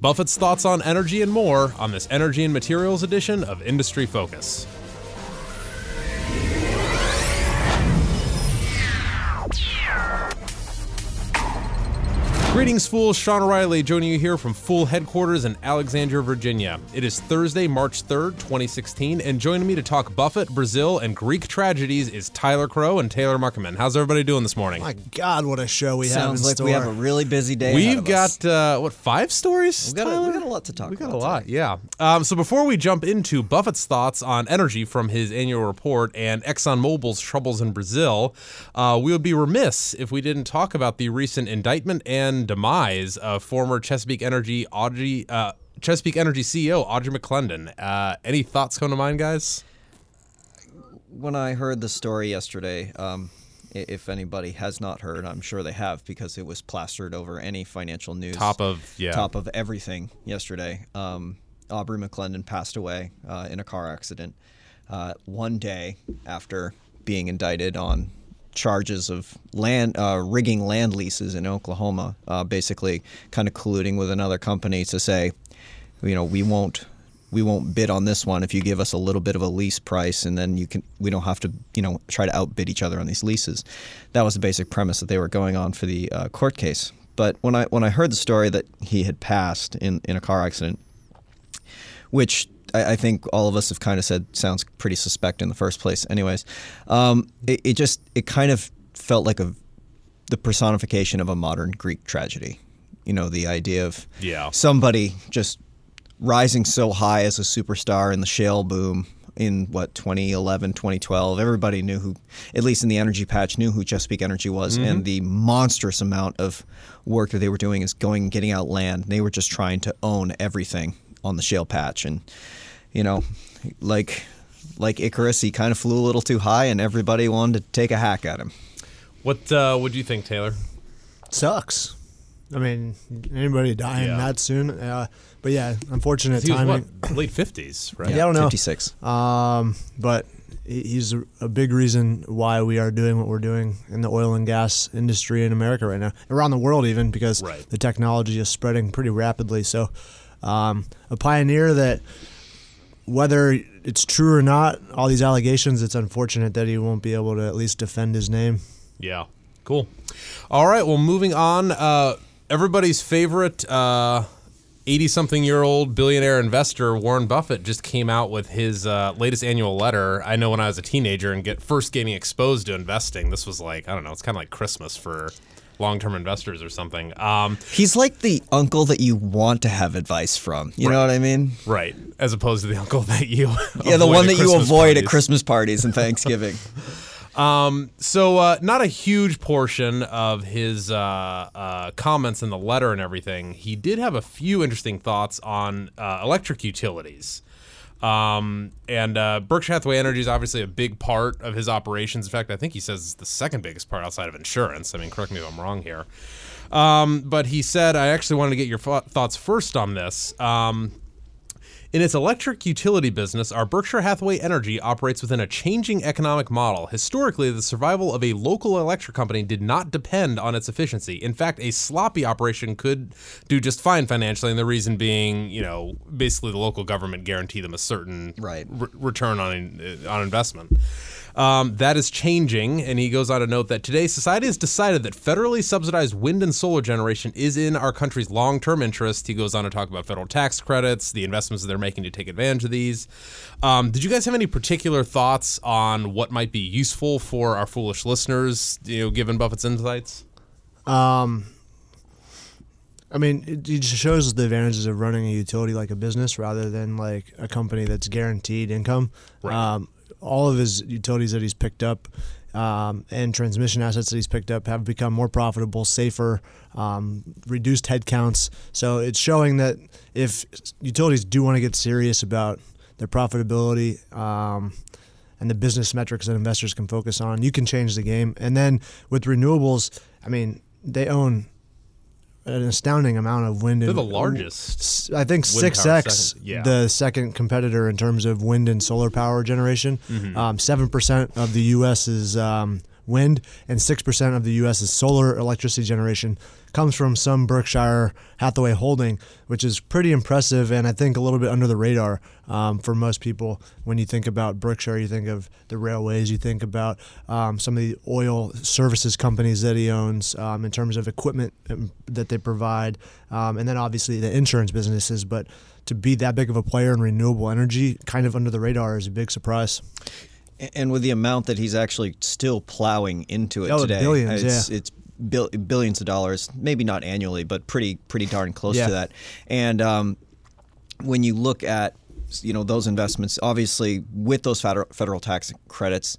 Buffett's thoughts on energy and more on this energy and materials edition of Industry Focus. Greetings, fools. Sean O'Reilly joining you here from Fool headquarters in Alexandria, Virginia. It is Thursday, March 3rd, 2016, and joining me to talk Buffett, Brazil, and Greek tragedies is Tyler Crow and Taylor Muckerman. How's everybody doing this morning? My God, what a show we have Sounds like store. we have a really busy day. We've of us. got uh, what five stories? we got, a, Tyler? we got a lot to talk We got about. a lot, yeah. Um, so before we jump into Buffett's thoughts on energy from his annual report and ExxonMobil's troubles in Brazil, uh, we would be remiss if we didn't talk about the recent indictment and demise of former Chesapeake Energy Aubrey. Uh, Chesapeake Energy CEO Aubrey McClendon. Uh, any thoughts come to mind, guys? When I heard the story yesterday, um, if anybody has not heard, I'm sure they have because it was plastered over any financial news. Top of yeah, top of everything yesterday. Um, Aubrey McClendon passed away uh, in a car accident uh, one day after being indicted on charges of land uh, rigging land leases in Oklahoma, uh, basically kind of colluding with another company to say, you know, we won't we won't bid on this one if you give us a little bit of a lease price and then you can we don't have to you know try to outbid each other on these leases. That was the basic premise that they were going on for the uh, court case. But when i when i heard the story that he had passed in in a car accident which I, I think all of us have kind of said sounds pretty suspect in the first place anyways. Um, it, it just it kind of felt like a the personification of a modern greek tragedy. You know the idea of Yeah. somebody just rising so high as a superstar in the shale boom in what 2011 2012 everybody knew who at least in the energy patch knew who chesapeake energy was. And the monstrous amount of work that they were doing is going and getting out land. They were just trying to own everything on the shale patch and you know like like icarus he kind of flew a little too high and everybody wanted to take a hack at him What uh, would you think, Taylor? sucks. I mean, anybody dying Yeah. that soon? Uh, but yeah, unfortunate He was timing. what late fifties, right? Yeah, I don't know. 56 Um, but he's a, a big reason why we are doing what we're doing in the oil and gas industry in America right now, around the world even, because Right. the technology is spreading pretty rapidly. So, um, a pioneer that, whether it's true or not, all these allegations, it's unfortunate that he won't be able to at least defend his name. Yeah. Cool. All right. Well, moving on. Uh, everybody's favorite 80 something year old billionaire investor, Warren Buffett, just came out with his uh, latest annual letter. I know when I was a teenager and get first getting exposed to investing, this was like, I don't know, it's kind of like Christmas for long term investors or something. Um, He's like the uncle that you want to have advice from. You know what I mean? right. As opposed to the uncle that you. Yeah, the one at that you avoid at. Christmas parties and Thanksgiving. So, uh, not a huge portion of his uh, uh, comments in the letter and everything. He did have a few interesting thoughts on uh, electric utilities. Um, and uh, Berkshire Hathaway Energy is obviously a big part of his operations. In fact, I think he says it's the second biggest part outside of insurance. I mean, correct me if I'm wrong here. Um, but he said, I actually wanted to get your thought- thoughts first on this. Um, in its electric utility business, our Berkshire Hathaway Energy operates within a changing economic model. Historically, the survival of a local electric company did not depend on its efficiency. In fact, a sloppy operation could do just fine financially, and the reason being, you know, basically the local government guaranteed them a certain Right. re- return on uh, on investment. Um, that is changing, and he goes on to note that today society has decided that federally subsidized wind and solar generation is in our country's long term interest. He goes on to talk about federal tax credits, the investments that they're making to take advantage of these. Um, did you guys have any particular thoughts on what might be useful for our foolish listeners, you know, given Buffett's insights? I mean, it, it just shows the advantages of running a utility like a business rather than like a company that's guaranteed income. Right. Um, all of his utilities that he's picked up um, and transmission assets that he's picked up have become more profitable, safer, um, reduced headcounts. So it's showing that if utilities do want to get serious about their profitability um, and the business metrics that investors can focus on, you can change the game. And then with renewables, I mean, they own an astounding amount of wind. They're and the largest. I think six x yeah. the second competitor in terms of wind and solar power generation. Mm-hmm. Um, Seven percent of the U.S.'s um, wind, and 6% of the U.S.'s solar electricity generation comes from some Berkshire Hathaway holding, which is pretty impressive and I think a little bit under the radar um, for most people. When you think about Berkshire, you think of the railways, you think about um, some of the oil services companies that he owns um, in terms of equipment um, that they provide, um, and then obviously the insurance businesses. But to be that big of a player in renewable energy, kind of under the radar, is a big surprise. And with the amount that he's actually still plowing into it Oh, today, billions, it's, yeah. it's bil- billions of dollars, maybe not annually, but pretty pretty darn close Yeah. to that. And um, when you look at you know those investments, obviously with those federal, federal tax credits,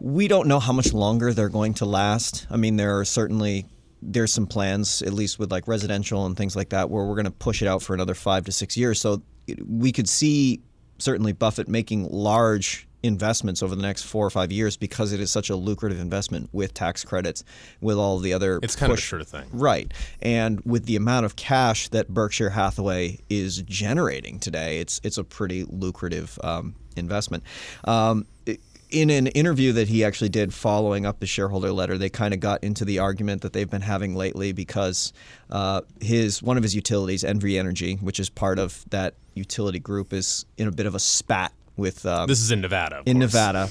we don't know how much longer they're going to last. I mean, there are certainly there's some plans, at least with like residential and things like that, where we're going to push it out for another five to six years. So we could see certainly Buffett making large investments over the next four or five years because it is such a lucrative investment with tax credits, with all the other It's kind of a push- sure thing. Right. And with the amount of cash that Berkshire Hathaway is generating today, it's it's a pretty lucrative um, investment. Um, it- in an interview that he actually did following up the shareholder letter, they kind of got into the argument that they've been having lately because uh, his one of his utilities, NV Energy, which is part of that utility group, is in a bit of a spat with um, This is in Nevada. in course. Nevada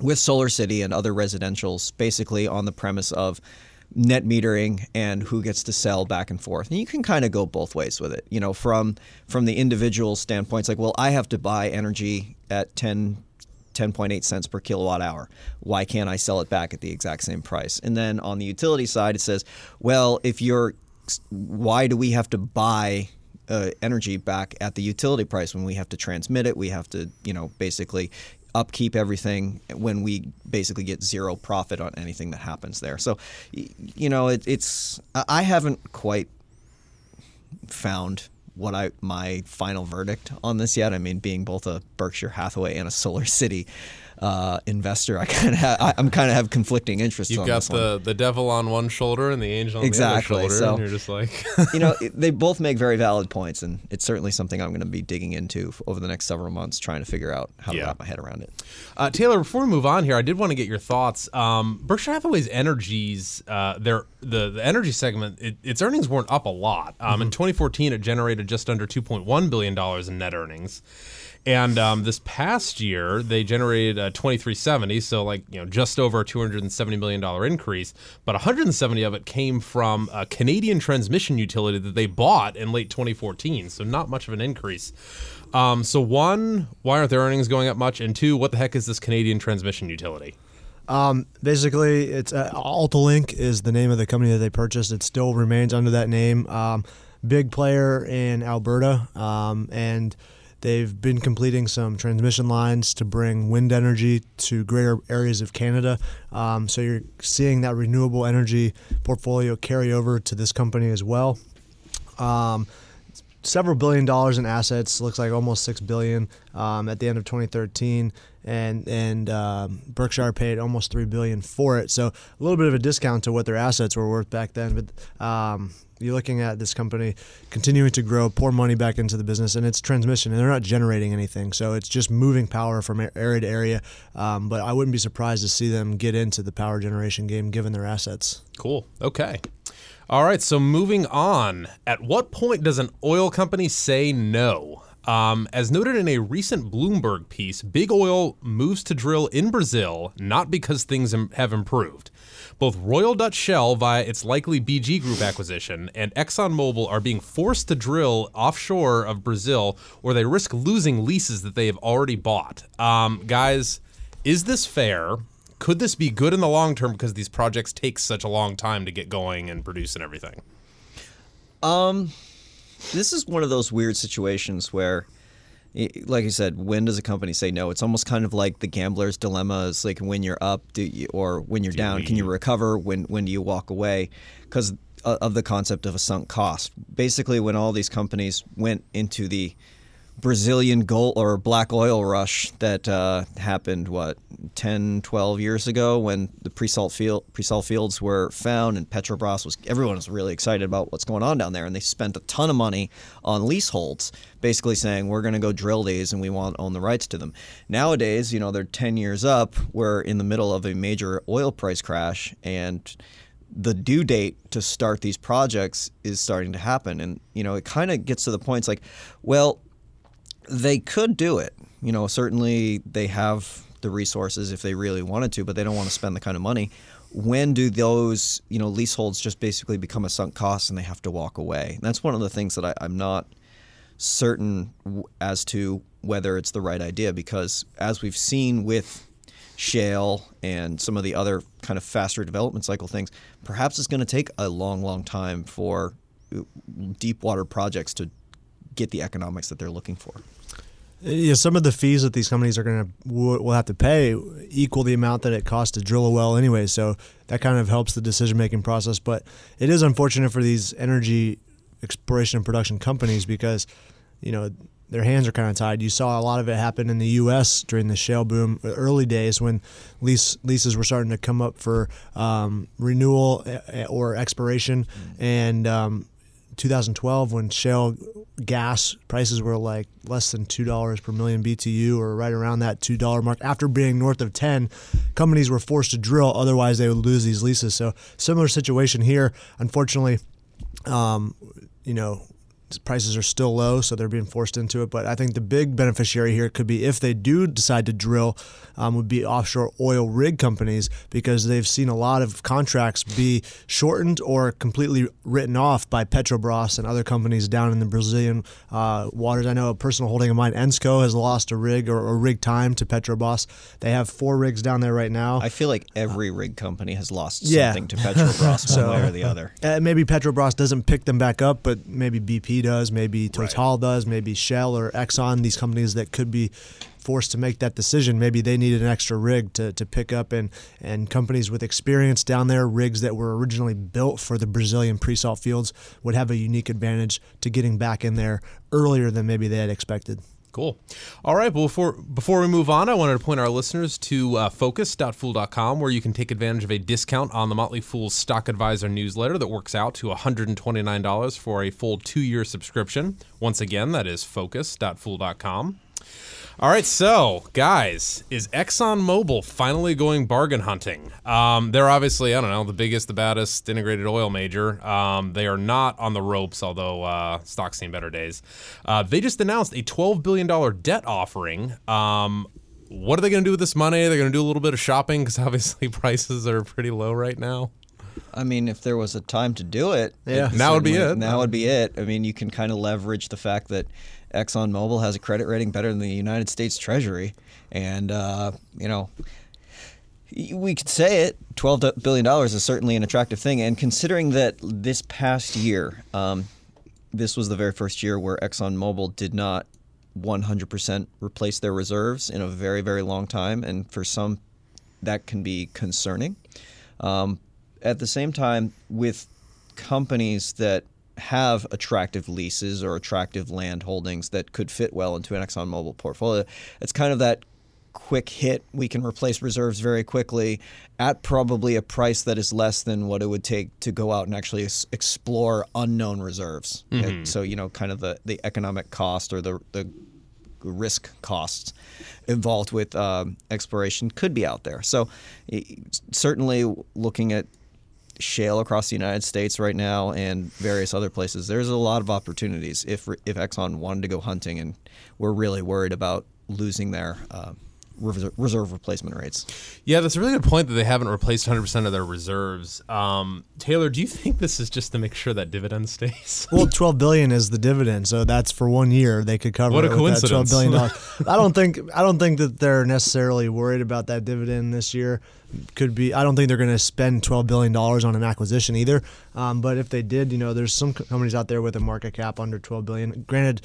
with Solar City and other residentials, basically on the premise of net metering and who gets to sell back and forth. And you can kind of go both ways with it. You know, from from the individual standpoint, it's like, well, I have to buy energy at 10 10.8 cents per kilowatt hour. Why can't I sell it back at the exact same price? And then on the utility side, it says, well, if you're, why do we have to buy uh, energy back at the utility price when we have to transmit it? We have to, you know, basically upkeep everything when we basically get zero profit on anything that happens there. So, you know, it, it's I I haven't quite found what I my final verdict on this yet. I mean, being both a Berkshire Hathaway and a Solar City uh, investor, I kind of I- I'm kind of have conflicting interests. You've on got this one. the, the devil on one shoulder and the angel on Exactly, the other shoulder, so- and you're just like, you know, they both make very valid points, and it's certainly something I'm going to be digging into over the next several months, trying to figure out how to wrap my head around it. Uh, Taylor, before we move on here, I did want to get your thoughts. Um, Berkshire Hathaway's energies, uh, their the the energy segment, it, its earnings weren't up a lot. Um, In 2014, it generated just under 2.1 billion dollars in net earnings, and um, this past year they generated uh, 2370, so like you know just over a 270 million dollar increase. But 170 of it came from a Canadian transmission utility that they bought in late 2014, so not much of an increase. Um, so one, why aren't their earnings going up much? And two, what the heck is this Canadian transmission utility? Um, basically, it's uh, AltaLink is the name of the company that they purchased. It still remains under that name. Um, big player in Alberta, um, and they've been completing some transmission lines to bring wind energy to greater areas of Canada. Um, so you're seeing that renewable energy portfolio carry over to this company as well. Um, several billion dollars in assets. Looks like almost six billion um, at the end of 2013, and and um, Berkshire paid almost three billion for it. So a little bit of a discount to what their assets were worth back then. But um, you're looking at this company continuing to grow, pour money back into the business, and it's transmission, and they're not generating anything. So it's just moving power from to area. Um, but I wouldn't be surprised to see them get into the power generation game given their assets. Cool. Okay. All right. So moving on. At what point does an oil company say no? Um, as noted in a recent Bloomberg piece, Big Oil moves to drill in Brazil not because things have improved. Both Royal Dutch Shell, via its likely BG Group acquisition, and ExxonMobil are being forced to drill offshore of Brazil, or they risk losing leases that they have already bought. Um, guys, is this fair? Could this be good in the long term because these projects take such a long time to get going and produce and everything? This is one of those weird situations where, like you said, when does a company say no? It's almost kind of like the gambler's dilemma. It's like when you're up, do you, or when you're down, can you recover? When when do you walk away? Because uh, of the concept of a sunk cost. Basically, when all these companies went into the Brazilian gold or black oil rush that uh, happened what 10, 12 years ago when the pre-salt field pre-salt fields were found and Petrobras was everyone was really excited about what's going on down there and they spent a ton of money on leaseholds basically saying we're going to go drill these and we want to own the rights to them. Nowadays, you know, they're 10 years up, we're in the middle of a major oil price crash and the due date to start these projects is starting to happen and you know it kind of gets to the point it's like well they could do it. You know, certainly they have the resources if they really wanted to, but they don't want to spend the kind of money. When do those, you know, leaseholds just basically become a sunk cost and they have to walk away? And that's one of the things that I, I'm not certain as to whether it's the right idea because as we've seen with shale and some of the other kind of faster development cycle things, perhaps it's going to take a long, long time for uh, deep water projects to get the economics that they're looking for. Yeah, some of the fees that these companies are going to will have to pay equal the amount that it costs to drill a well anyway. So that kind of helps the decision making process. But it is unfortunate for these energy exploration and production companies because you know their hands are kind of tied. You saw a lot of it happen in the U.S. during the shale boom, early days when lease leases were starting to come up for um, renewal eh, or expiration, and um, 2012 when shale gas prices were like less than two dollars per million BTU or right around that two dollar mark. After being north of ten, companies were forced to drill, otherwise they would lose these leases. So similar situation here. Unfortunately, um, you know prices are still low, so they're being forced into it. But I think the big beneficiary here could be if they do decide to drill, um, would be offshore oil rig companies because they've seen a lot of contracts be shortened or completely written off by Petrobras and other companies down in the Brazilian uh, waters. I know a personal holding of mine, Ensco, has lost a rig or, a rig time to Petrobras. They have four rigs down there right now. I feel like every rig company has lost yeah. something to Petrobras so, one way or the other. Uh, maybe Petrobras doesn't pick them back up, but maybe BP does, maybe Total right. does, maybe Shell or Exxon, these companies that could be forced to make that decision. Maybe they needed an extra rig to, to pick up, and, and companies with experience down there, rigs that were originally built for the Brazilian pre salt fields, would have a unique advantage to getting back in there earlier than maybe they had expected. Cool. All right. Well, before before we move on, I wanted to point our listeners to uh, focus.fool.com where you can take advantage of a discount on the Motley Fool Stock Advisor newsletter that works out to $129 for a full two year subscription. Once again, that is focus.fool.com. All right, so guys, is ExxonMobil finally going bargain hunting? Um, they're obviously, I don't know, the biggest, the baddest integrated oil major. Um, they are not on the ropes, although uh, stock's seen better days. Uh, they just announced a $12 billion debt offering. Um, what are they going to do with this money? They're going to do a little bit of shopping because obviously prices are pretty low right now. I mean, if there was a time to do it, yeah, now would be it. Now would be it. I mean, you can kind of leverage the fact that ExxonMobil has a credit rating better than the United States Treasury, and uh, you know we could say it. Twelve billion dollars is certainly an attractive thing, and considering that this past year, um, this was the very first year where ExxonMobil did not 100% replace their reserves in a very very long time, and for some, that can be concerning. Um, at the same time, with companies that have attractive leases or attractive land holdings that could fit well into an ExxonMobil portfolio. It's kind of that quick hit. We can replace reserves very quickly at probably a price that is less than what it would take to go out and actually explore unknown reserves. Mm-hmm. So, you know, kind of the, the economic cost or the, the risk costs involved with um, exploration could be out there. So, certainly looking at shale across the United States right now and various other places. There's a lot of opportunities if if Exxon wanted to go hunting, and we're really worried about losing their uh, reserve replacement rates. Yeah, that's a really good point that they haven't replaced 100% of their reserves. Um, Taylor, do you think this is just to make sure that dividend stays? well, 12 billion is the dividend, so that's for one year they could cover. What a coincidence! 12 billion. I don't think I don't think that they're necessarily worried about that dividend this year. Could be. I don't think they're going to spend 12 billion dollars on an acquisition either. Um, but if they did, you know, there's some companies out there with a market cap under 12 billion. Granted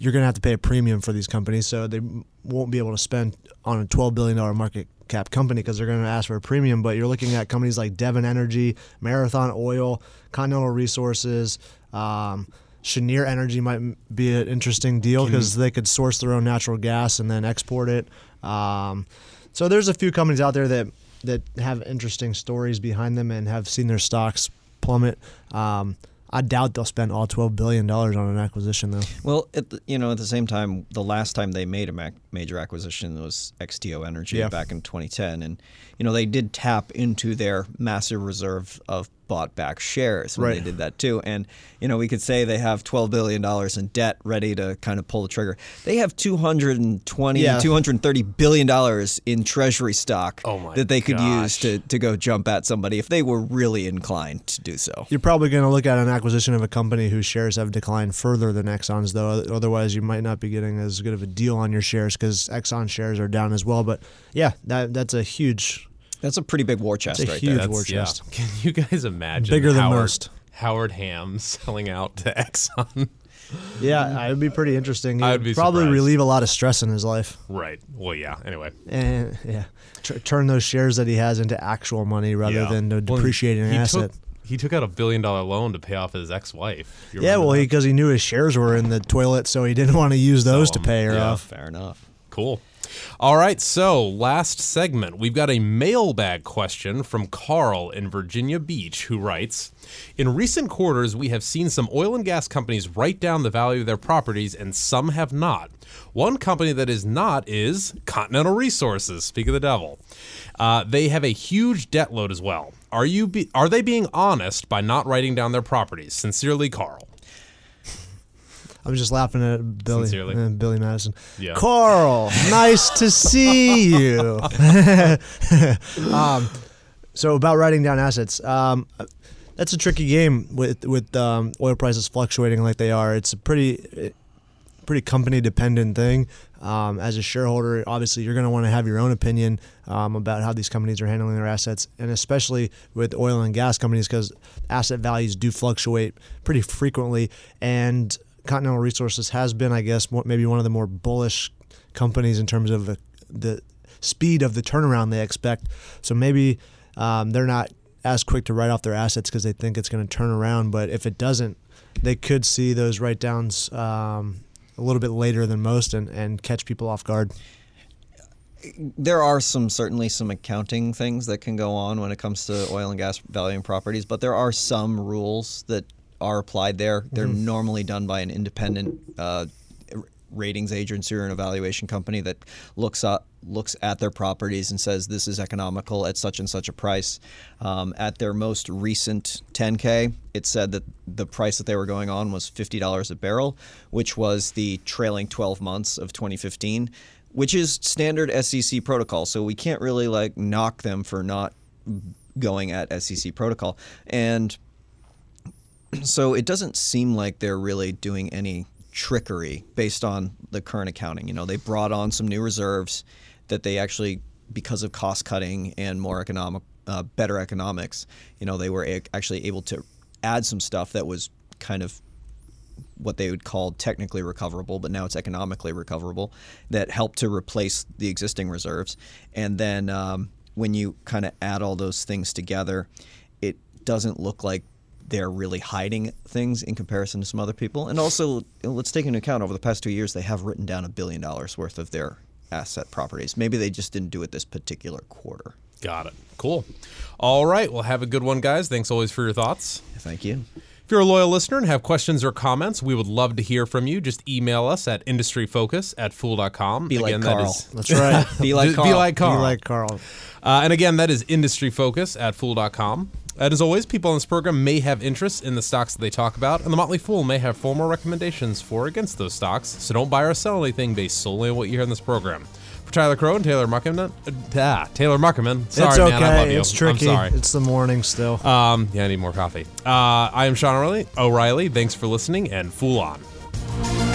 you're going to have to pay a premium for these companies, so they won't be able to spend on a $12 billion market cap company because they're going to ask for a premium. But you're looking at companies like Devon Energy, Marathon Oil, Continental Resources, um, Cheniere Energy might be an interesting deal because they could source their own natural gas and then export it. Um, so there's a few companies out there that that have interesting stories behind them and have seen their stocks plummet. Um, I doubt they'll spend all twelve billion dollars on an acquisition though. Well, at the, you know, at the same time, the last time they made a mac- major acquisition was XTO Energy Yeah. back in 2010, and you know they did tap into their massive reserve of bought back shares when they did that too. And you know, we could say they have 12 billion dollars in debt ready to kind of pull the trigger. They have 220, Yeah. 230 billion dollars in treasury stock Oh that they could use to to go jump at somebody if they were really inclined to do so. You're probably going to look at an acquisition of a company whose shares have declined further than Exxon's, though. Otherwise, you might not be getting as good of a deal on your shares because Exxon shares are down as well. But yeah, that that's a huge, That's a pretty big war chest It's a right huge there. war yeah. chest. Can you guys imagine Bigger than Howard, most. Howard Hamm selling out to Exxon? yeah, it would be pretty interesting. It I would would be probably surprised. relieve a lot of stress in his life, right. Well, yeah. Anyway. and yeah, tr- turn those shares that he has into actual money rather Yeah. than a Well, depreciating he asset. Took, he took out a billion dollar loan to pay off his ex wife. yeah, well, because he knew his shares were in the toilet, so he didn't want to use those Sell to 'em. pay her Yeah. off. Fair enough. Cool. All right, so last segment, we've got a mailbag question from Carl in Virginia Beach who writes In recent quarters, we have seen some oil and gas companies write down the value of their properties, and some have not. One company that is not is Continental Resources. Speak of the devil. Uh, they have a huge debt load as well. Are you be- are they being honest by not writing down their properties? Sincerely, Carl. I'm just laughing at Billy, Sincerely. uh, Billy Madison. Yeah. Carl, nice to see you. um, so about writing down assets, um, that's a tricky game with with um, oil prices fluctuating like they are. It's a pretty pretty company dependent thing. Um, as a shareholder, obviously, you're going to want to have your own opinion um, about how these companies are handling their assets, and especially with oil and gas companies, because asset values do fluctuate pretty frequently. And Continental Resources has been, I guess, maybe one of the more bullish companies in terms of the, speed of the turnaround they expect. So maybe um, they're not as quick to write off their assets because they think it's going to turn around. But if it doesn't, they could see those write downs um, a little bit later than most and, and catch people off guard. There are some certainly some accounting things that can go on when it comes to oil and gas valuing properties, but there are some rules that are applied there. They're normally done by an independent uh, ratings agency or an evaluation company that looks up looks at their properties and says this is economical at such and such a price. Um, at their most recent 10K, it said that the price that they were going on was $50 a barrel, which was the trailing 12 months of 2015, which is standard SEC protocol. So we can't really like knock them for not going at SEC protocol. And so it doesn't seem like they're really doing any trickery based on the current accounting. You know, they brought on some new reserves that they actually, because of cost cutting and more economic, uh, better economics, you know, they were a- actually able to add some stuff that was kind of what they would call technically recoverable, but now it's economically recoverable, that helped to replace the existing reserves. And then um, when you kind of add all those things together, it doesn't look like they're really hiding things in comparison to some other people. And also, let's take into account over the past two years, they have written down a billion dollars worth of their asset properties. Maybe they just didn't do it this particular quarter. Got it. Cool. All right. Well, have a good one, guys. Thanks always for your thoughts. Thank you. If you're a loyal listener and have questions or comments, we would love to hear from you. Just email us at industryfocus at fool.com. Be like Carl. That is, That's right. Be like Be Carl. like Carl. Be like Carl. Uh, and again, that is industryfocus at fool.com. And as always, people on this program may have interests in the stocks that they talk about, and the Motley Fool may have formal recommendations for or against those stocks. So don't buy or sell anything based solely on what you hear in this program. For Tyler Crow and Taylor Muckerman, uh, ah, Taylor Muckerman. Sorry, it's okay. man, I love you. It's tricky. I'm sorry. It's the morning still. Um, yeah, I need more coffee. Uh, I am Sean O'Reilly. O'Reilly. Thanks for listening, and Fool on.